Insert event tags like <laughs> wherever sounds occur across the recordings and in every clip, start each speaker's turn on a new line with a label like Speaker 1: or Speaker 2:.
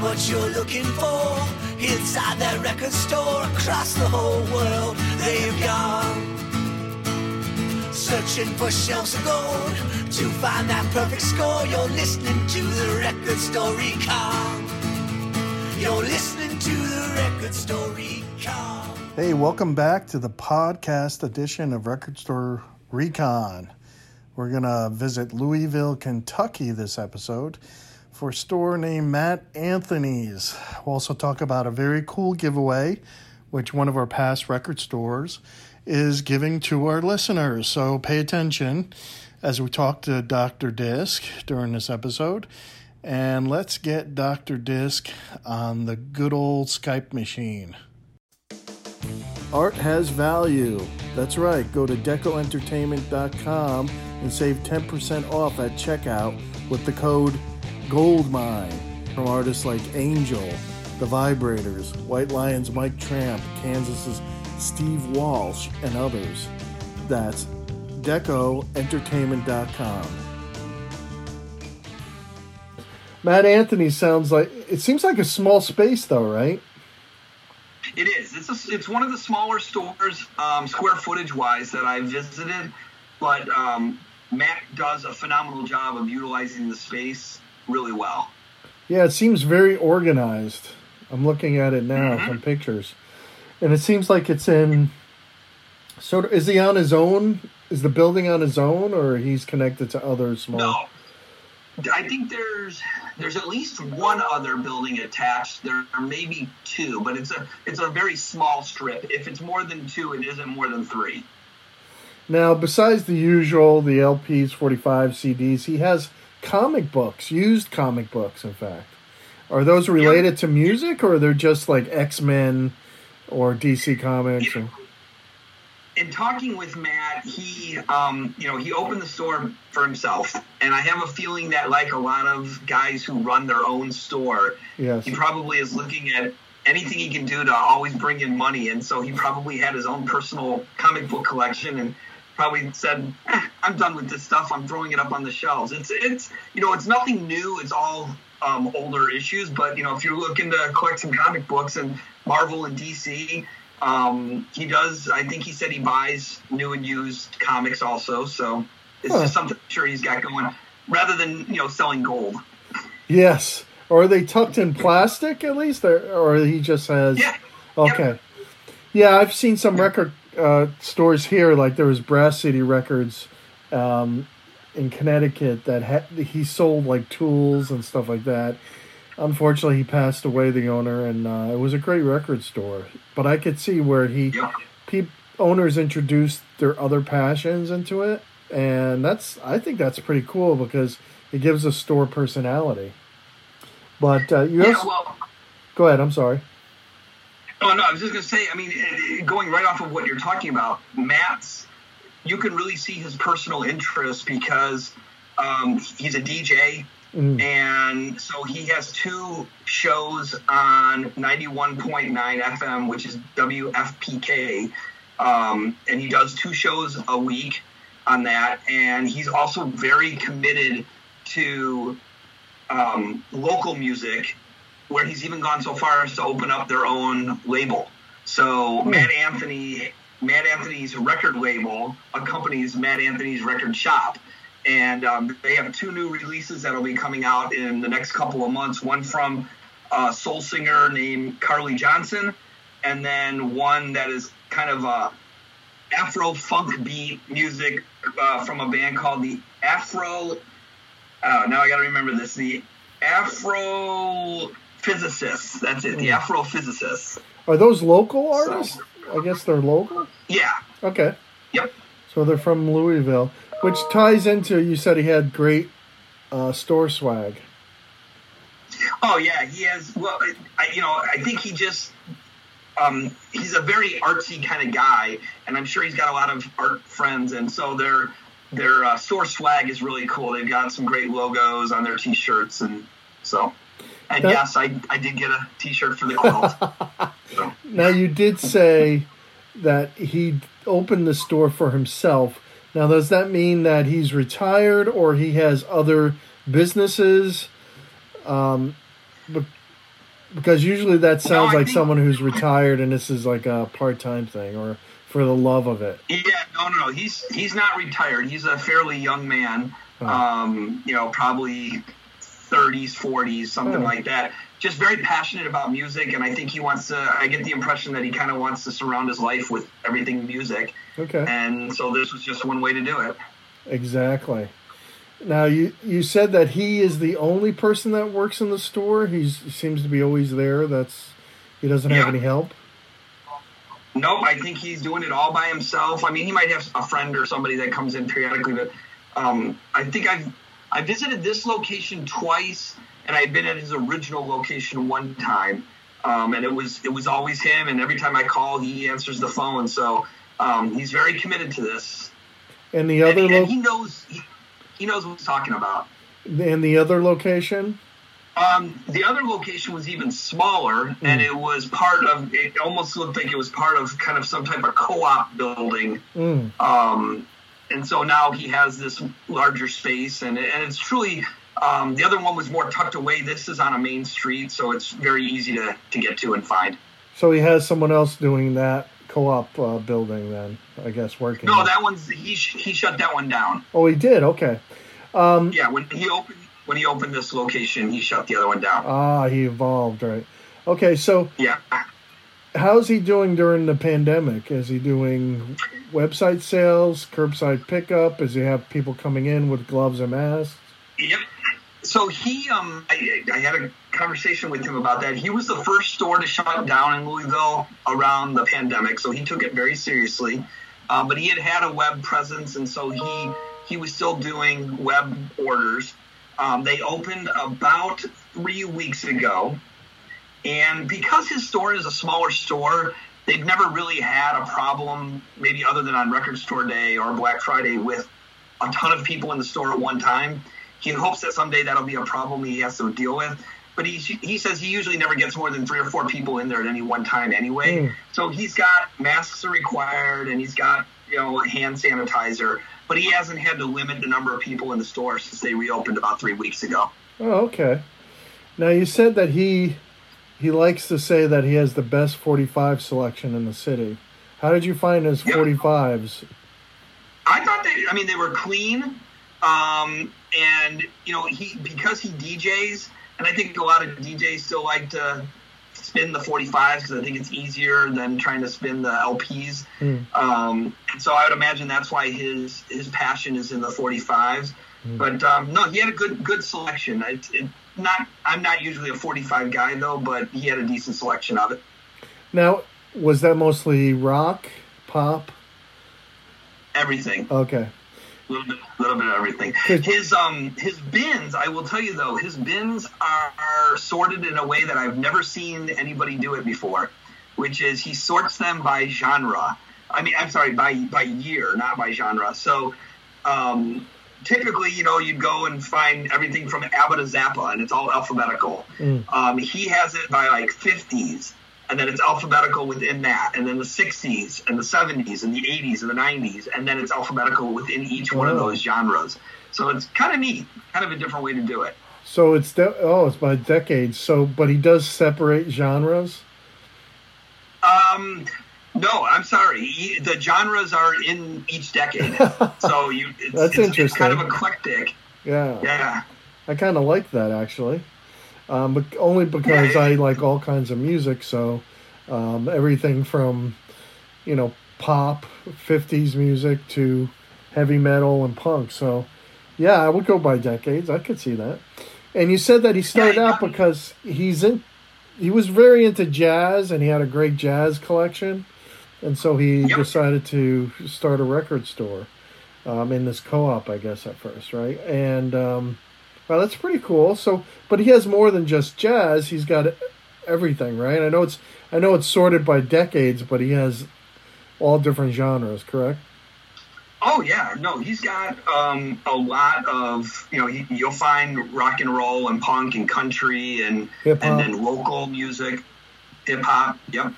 Speaker 1: find what you're looking for inside that record store across the whole world. They've gone searching for shelves of gold to find that perfect score. You're listening to the record store recon. You're listening to the record store recon.
Speaker 2: Hey, welcome back to the podcast edition of Record Store Recon. We're going to visit Louisville, Kentucky this episode for a store named Matt Anthony's. We'll also talk about a very cool giveaway, which one of our past record stores is giving to our listeners. So pay attention as we talk to Dr. Disc during this episode. And let's get Dr. Disc on the good old Skype machine. Art has value. That's right. Go to dekoentertainment.com and save 10% off at checkout with the code GOLDMINE from artists like Angel, The Vibrators, White Lions Mike Tramp, Kansas's Steve Walsh, and others. That's dekoentertainment.com. Matt Anthony sounds like it seems like a small space though, right?
Speaker 3: It is. It's a, it's one of the smaller stores, um, square footage wise, that I visited. But um, Matt does a phenomenal job of utilizing the space really well.
Speaker 2: Yeah, it seems very organized. I'm looking at it now
Speaker 3: Mhm.
Speaker 2: from pictures, and it seems like it's in. So is he on his own? Is the building on his own, or he's connected to other small?
Speaker 3: No, I think there's there's at least one other building attached. There are maybe two, but it's a it's a very small strip. If it's more than two, it isn't more than three.
Speaker 2: Now, besides the usual, the LPs, 45 CDs, he has comic books, used comic books, in fact. Are those related to music, or they're just like X Men or DC Comics? Or...
Speaker 3: in talking with Matt, he, um, you know, he opened the store for himself, and I have a feeling that, like a lot of guys who run their own store,
Speaker 2: Yes.
Speaker 3: he probably is looking at anything he can do to always bring in money, and so he probably had his own personal comic book collection, and probably said, eh, "I'm done with this stuff. I'm throwing it up on the shelves." It's, it's, you know, it's nothing new. It's all um, older issues, but you know, if you're looking to collect some comic books and Marvel and DC. Um, he does. I think he said he buys new and used comics also. So it's
Speaker 2: Huh.
Speaker 3: just something I'm sure he's got going, rather than you know selling gold.
Speaker 2: Yes. Or are they tucked in plastic at least, or, or he just has?
Speaker 3: Yeah.
Speaker 2: Okay. Yeah, I've seen some record uh, stores here. Like there was Brass City Records um, in Connecticut that had, he sold like tools and stuff like that. Unfortunately, he passed away, the owner, and uh, it was a great record store. But I could see where he peop, owners introduced their other passions into it, and that's I think that's pretty cool because it gives a store personality. But uh, you
Speaker 3: Yeah. Well.
Speaker 2: go ahead. I'm sorry.
Speaker 3: Oh no, I was just gonna say. I mean, going right off of what you're talking about, Matt's. You can really see his personal interest because um, he's a DJ.
Speaker 2: Mm.
Speaker 3: And so he has two shows on 91.9 FM, which is WFPK. Um, and he does two shows a week on that. And he's also very committed to um, local music, where he's even gone so far as to open up their own label. So Matt Anthony, Matt Anthony's record label accompanies Matt Anthony's record shop and um, they have two new releases that'll be coming out in the next couple of months. One from a soul singer named Carly Johnson, and then one that is kind of a Afro funk beat music uh, from a band called the Afro. Uh, now I got to remember this: the Afro Physicists. That's it. The Afro Physicists.
Speaker 2: Are those local artists? I guess they're local.
Speaker 3: Yeah.
Speaker 2: Okay,
Speaker 3: Yep.
Speaker 2: so they're from Louisville, which ties into you said he had great uh, store swag.
Speaker 3: Oh yeah, he has. Well, I, you know, I think he just. Um, he's a very artsy kind of guy, and I'm sure he's got a lot of art friends, and so their their uh, store swag is really cool. They've got some great logos on their t-shirts, and so. And
Speaker 2: That-
Speaker 3: yes, I, I did get a t-shirt for the quilt. <laughs> so,
Speaker 2: Now you did say that he opened the store for himself. Now does that mean that he's retired or he has other businesses? Um, but Because usually that sounds
Speaker 3: I
Speaker 2: like
Speaker 3: think-
Speaker 2: someone who's retired and this is like a part time thing or for the love of it.
Speaker 3: Yeah, no, no, no. He's he's not retired. He's a fairly young man. Um, you know, probably 30s, 40s, something
Speaker 2: Oh.
Speaker 3: like that. Just very passionate about music, and I think he wants to. I get the impression that he kind of wants to surround his life with everything music,
Speaker 2: Okay.
Speaker 3: and so this was just one way to do it.
Speaker 2: Exactly. Now you you said that he is the only person that works in the store. He's, he seems to be always there. That's he doesn't have
Speaker 3: Yeah.
Speaker 2: any help.
Speaker 3: Nope, I think he's doing it all by himself. I mean, he might have a friend or somebody that comes in periodically, but um, I think I've I visited this location twice, and I've been at his original location one time, um, and it was it was always him. And every time I call, he answers the phone. So um, he's very committed to this,
Speaker 2: And the other
Speaker 3: and
Speaker 2: lo-
Speaker 3: he knows he, he knows what he's talking about.
Speaker 2: and the other location.
Speaker 3: Um, the other location was even smaller, and it was part of. It almost looked like it was part of kind of some type of co-op building.
Speaker 2: Mm.
Speaker 3: And so now he has this larger space, and, and it's truly. Um, the other one was more tucked away. This is on a main street, so it's very easy to, to get to and find.
Speaker 2: So he has someone else doing that co-op uh, building. Then I guess working.
Speaker 3: No, that one's he sh- he shut that one down.
Speaker 2: Oh, he did. Okay. Um,
Speaker 3: Yeah, when he opened when he opened this location, he shut the other one down.
Speaker 2: ah, he evolved. Right. Okay. So
Speaker 3: Yeah.
Speaker 2: How's he doing during the pandemic? Is he doing website sales, curbside pickup? Does he have people coming in with gloves and masks?
Speaker 3: Yep. So he, um, I, I had a conversation with him about that. He was the first store to shut down in Louisville around the pandemic, so he took it very seriously. Uh, but he had had a web presence, and so he he was still doing web orders. Um, they opened about three weeks ago, and because his store is a smaller store, they've never really had a problem, maybe other than on Record Store Day or Black Friday, with a ton of people in the store at one time. He hopes that someday that'll be a problem he has to deal with. But he, he says he usually never gets more than three or four people in there at any one time anyway.
Speaker 2: Mm.
Speaker 3: So he's got masks are required and he's got, you know, hand sanitizer. But he hasn't had to limit the number of people in the store since they reopened about three weeks ago.
Speaker 2: Oh, okay. Now you said that he he likes to say that he has the best 45 selection in the city. How did you find his
Speaker 3: Yep.
Speaker 2: 45s?
Speaker 3: I thought they, I mean, they were clean. Um, and, you know, he, because he DJs, and I think a lot of DJs still like to spin the 45s because I think it's easier than trying to spin the LPs.
Speaker 2: Hmm.
Speaker 3: Um, and so I would imagine that's why his, his passion is in the 45s. But, um, no, he had a good, good selection. It, it, not, I'm not usually a 45 guy though, but he had a decent selection of it.
Speaker 2: Now, was that mostly rock, pop?
Speaker 3: Everything.
Speaker 2: Okay.
Speaker 3: A little bit, little bit of everything. His um his bins, I will tell you though, his bins are, are sorted in a way that I've never seen anybody do it before, which is he sorts them by genre. I mean, I'm sorry, by by year, not by genre. So. Um, Typically, you know, you'd go and find everything from ABBA to Zappa, and it's all alphabetical.
Speaker 2: Mm.
Speaker 3: Um, he has it by like 50s, and then it's alphabetical within that, and then the 60s, and the 70s, and the 80s, and the 90s, and then it's alphabetical within each one of those genres. So it's kind of neat, kind of a different way to do it.
Speaker 2: So it's de- oh, it's by decades. So, but he does separate genres.
Speaker 3: Um, no, I'm sorry. The genres are in each decade, <laughs> so you it's,
Speaker 2: That's
Speaker 3: it's, it's kind of
Speaker 2: interesting.
Speaker 3: eclectic.
Speaker 2: Yeah,
Speaker 3: Yeah.
Speaker 2: I kind of like that actually, um, but only because
Speaker 3: Yeah,
Speaker 2: I like all kinds of music. So um, everything from you know pop, '50s music to heavy metal and punk. So yeah, I would go by decades. I could see that. And you said that he started
Speaker 3: Yeah,
Speaker 2: out because he's in. He was very into jazz, and he had a great jazz collection, and so he
Speaker 3: Yep.
Speaker 2: decided to start a record store um, in this co-op, I guess, at first, right? And um, well, that's pretty cool. So, but he has more than just jazz. He's got everything, right? I know it's I know it's sorted by decades, but he has all different genres, correct?
Speaker 3: Oh yeah, no, he's got um, a lot of you know. He, you'll find rock and roll and punk and country and
Speaker 2: Hip-hop.
Speaker 3: and then local music, hip hop. Yep.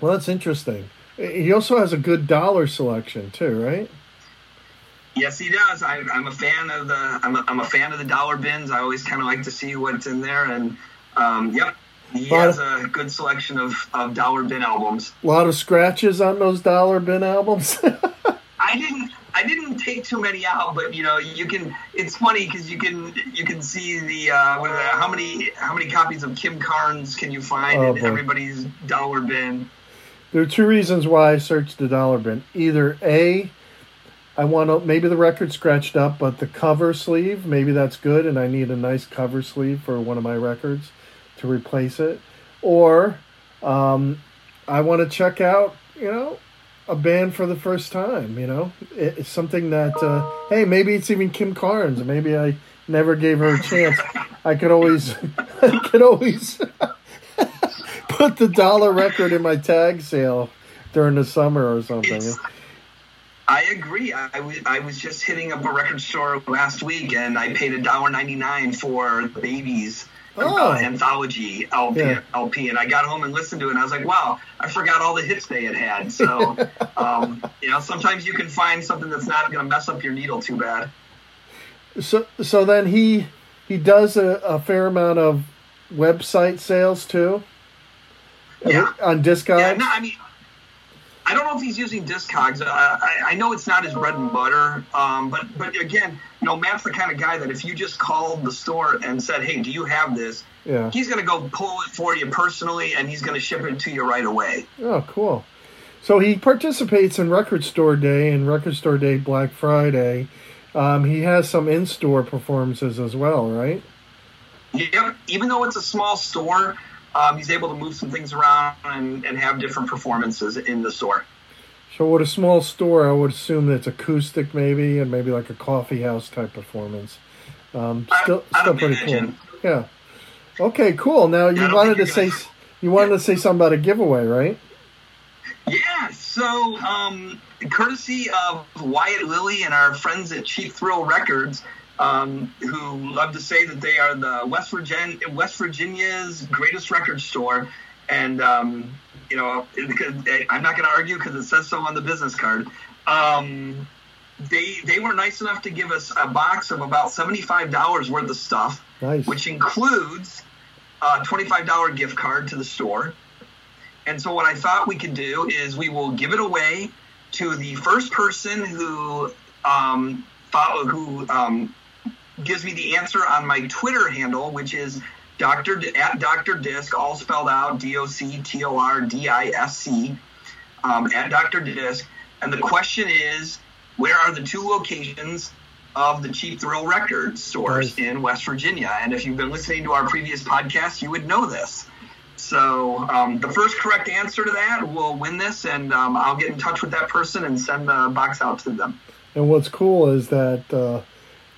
Speaker 2: Well, that's interesting. He also has a good dollar selection too, right?
Speaker 3: Yes, he does. I, I'm a fan of the. I'm a, I'm a fan of the dollar bins. I always kind of like to see what's in there, and Um, yep, he has a good selection of, of dollar bin albums.
Speaker 2: A lot of scratches on those dollar bin albums. <laughs>
Speaker 3: I didn't I didn't take too many out, but you know you can. It's funny because you can you can see the, uh, the how many how many copies of Kim Carnes can you find
Speaker 2: Oh,
Speaker 3: in
Speaker 2: boy.
Speaker 3: everybody's dollar bin?
Speaker 2: There are two reasons why I searched the dollar bin. Either A, I want to, maybe the record scratched up, but the cover sleeve, maybe that's good, and I need a nice cover sleeve for one of my records to replace it. Or um, I want to check out, you know, a band for the first time, you know? It- It's something that, uh, hey, maybe it's even Kim Carnes. Maybe I never gave her a chance. I could always, <laughs> I could always <laughs> put the dollar record in my tag sale during the summer or something.
Speaker 3: It's, I agree. I, was I was just hitting up a record store last week, and I paid a dollar ninety nine for the Babys
Speaker 2: Oh.
Speaker 3: uh, anthology LP,
Speaker 2: Yeah.
Speaker 3: LP, and I got home and listened to it, and I was like, wow, I forgot all the hits they had had. So, <laughs> um, you know, sometimes you can find something that's not going to mess up your needle too bad.
Speaker 2: So, so then he he does a, a fair amount of website sales too.
Speaker 3: Yeah.
Speaker 2: On Discogs.
Speaker 3: Yeah, no, I mean, I don't know if he's using Discogs. I, I know it's not his bread and butter, um, but but again, you know, Matt's the kind of guy that if you just called the store and said, "Hey, do you have this?"
Speaker 2: yeah.
Speaker 3: He's going to go pull it for you personally, and he's going to ship it to you right away.
Speaker 2: Oh, cool. So he participates in Record Store Day and Record Store Day Black Friday. Um, he has some in-store performances as well, right?
Speaker 3: Yep. Even though it's a small store, um, he's able to move some things around and, and have different performances in the store.
Speaker 2: So with a small store, I would assume that's acoustic maybe, and maybe like a coffee house type performance. Um, still,
Speaker 3: I
Speaker 2: still
Speaker 3: would
Speaker 2: pretty cool. Yeah. Okay, cool. Now you wanted to say
Speaker 3: gonna-
Speaker 2: you wanted to say something about a giveaway, right?
Speaker 3: Yeah, so um, courtesy of Wyatt Lilly and our friends at Cheap Thrill Records, um, who love to say that they are the West, Virgin- West Virginia's greatest record store, and um, you know, I'm not going to argue because it says so on the business card. Um, they they were nice enough to give us a box of about seventy five dollars worth of stuff,
Speaker 2: Nice.
Speaker 3: which includes a twenty five dollar gift card to the store. And so what I thought we could do is we will give it away to the first person who um, follow who um, gives me the answer on my Twitter handle, which is Doctor at Doctor Disc, all spelled out D O C T O R D I S C um, at Doctor Disc. And the question is, where are the two locations of the Cheap Thrill Records stores in West Virginia? And if you've been listening to our previous podcast, you would know this. So um, the first correct answer to that will win this, and um, I'll get in touch with that person and send the box out to them.
Speaker 2: And what's cool is that uh,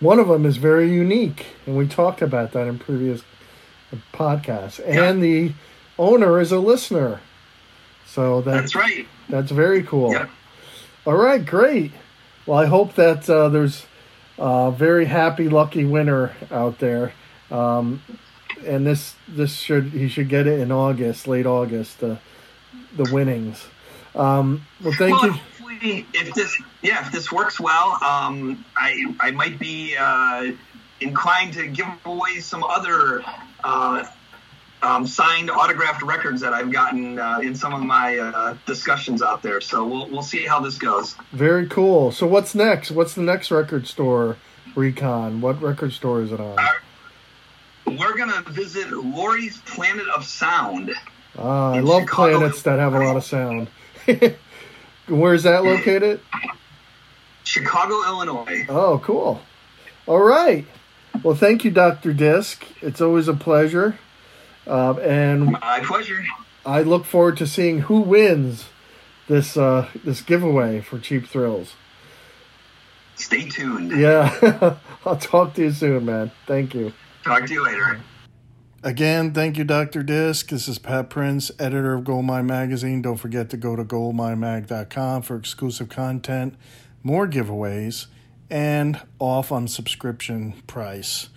Speaker 2: one of them is very unique, and we talked about that in previous podcasts. And the owner is a listener, so that,
Speaker 3: That's right.
Speaker 2: that's very cool. All right, great. Well, I hope that uh, there's a very happy, lucky winner out there. Um, and this this should he should get it in August, late August, the the winnings. Um, well, thank
Speaker 3: well,
Speaker 2: you.
Speaker 3: hopefully, if this yeah, if this works well, um, I I might be uh, inclined to give away some other uh, um, signed autographed records that I've gotten uh, in some of my uh, discussions out there. So we'll we'll see how this goes.
Speaker 2: Very cool. So what's next? What's the next record store recon? What record store is it on?
Speaker 3: We're gonna visit Laurie's Planet of Sound.
Speaker 2: Ah, I love
Speaker 3: Chicago,
Speaker 2: planets that have a lot of sound. <laughs> Where's that located?
Speaker 3: Chicago, Illinois.
Speaker 2: Oh, cool. All right. Well, thank you, Dr. Disc. It's always a pleasure. Uh, and
Speaker 3: My pleasure.
Speaker 2: I look forward to seeing who wins this uh, this giveaway for Cheap Thrills.
Speaker 3: Stay tuned.
Speaker 2: Yeah. <laughs> I'll talk to you soon, man. Thank you.
Speaker 3: Talk to you later.
Speaker 2: Again, thank you, Dr. Disc. This is Pat Prince, editor of Goldmine Magazine. Don't forget to go to goldminemag.com for exclusive content, more giveaways, and off on subscription price.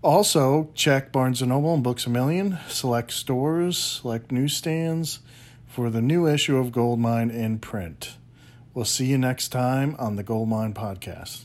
Speaker 2: Also, check Barnes & Noble and Books A Million, select stores, select newsstands for the new issue of Goldmine in print. We'll see you next time on the Goldmine Podcast.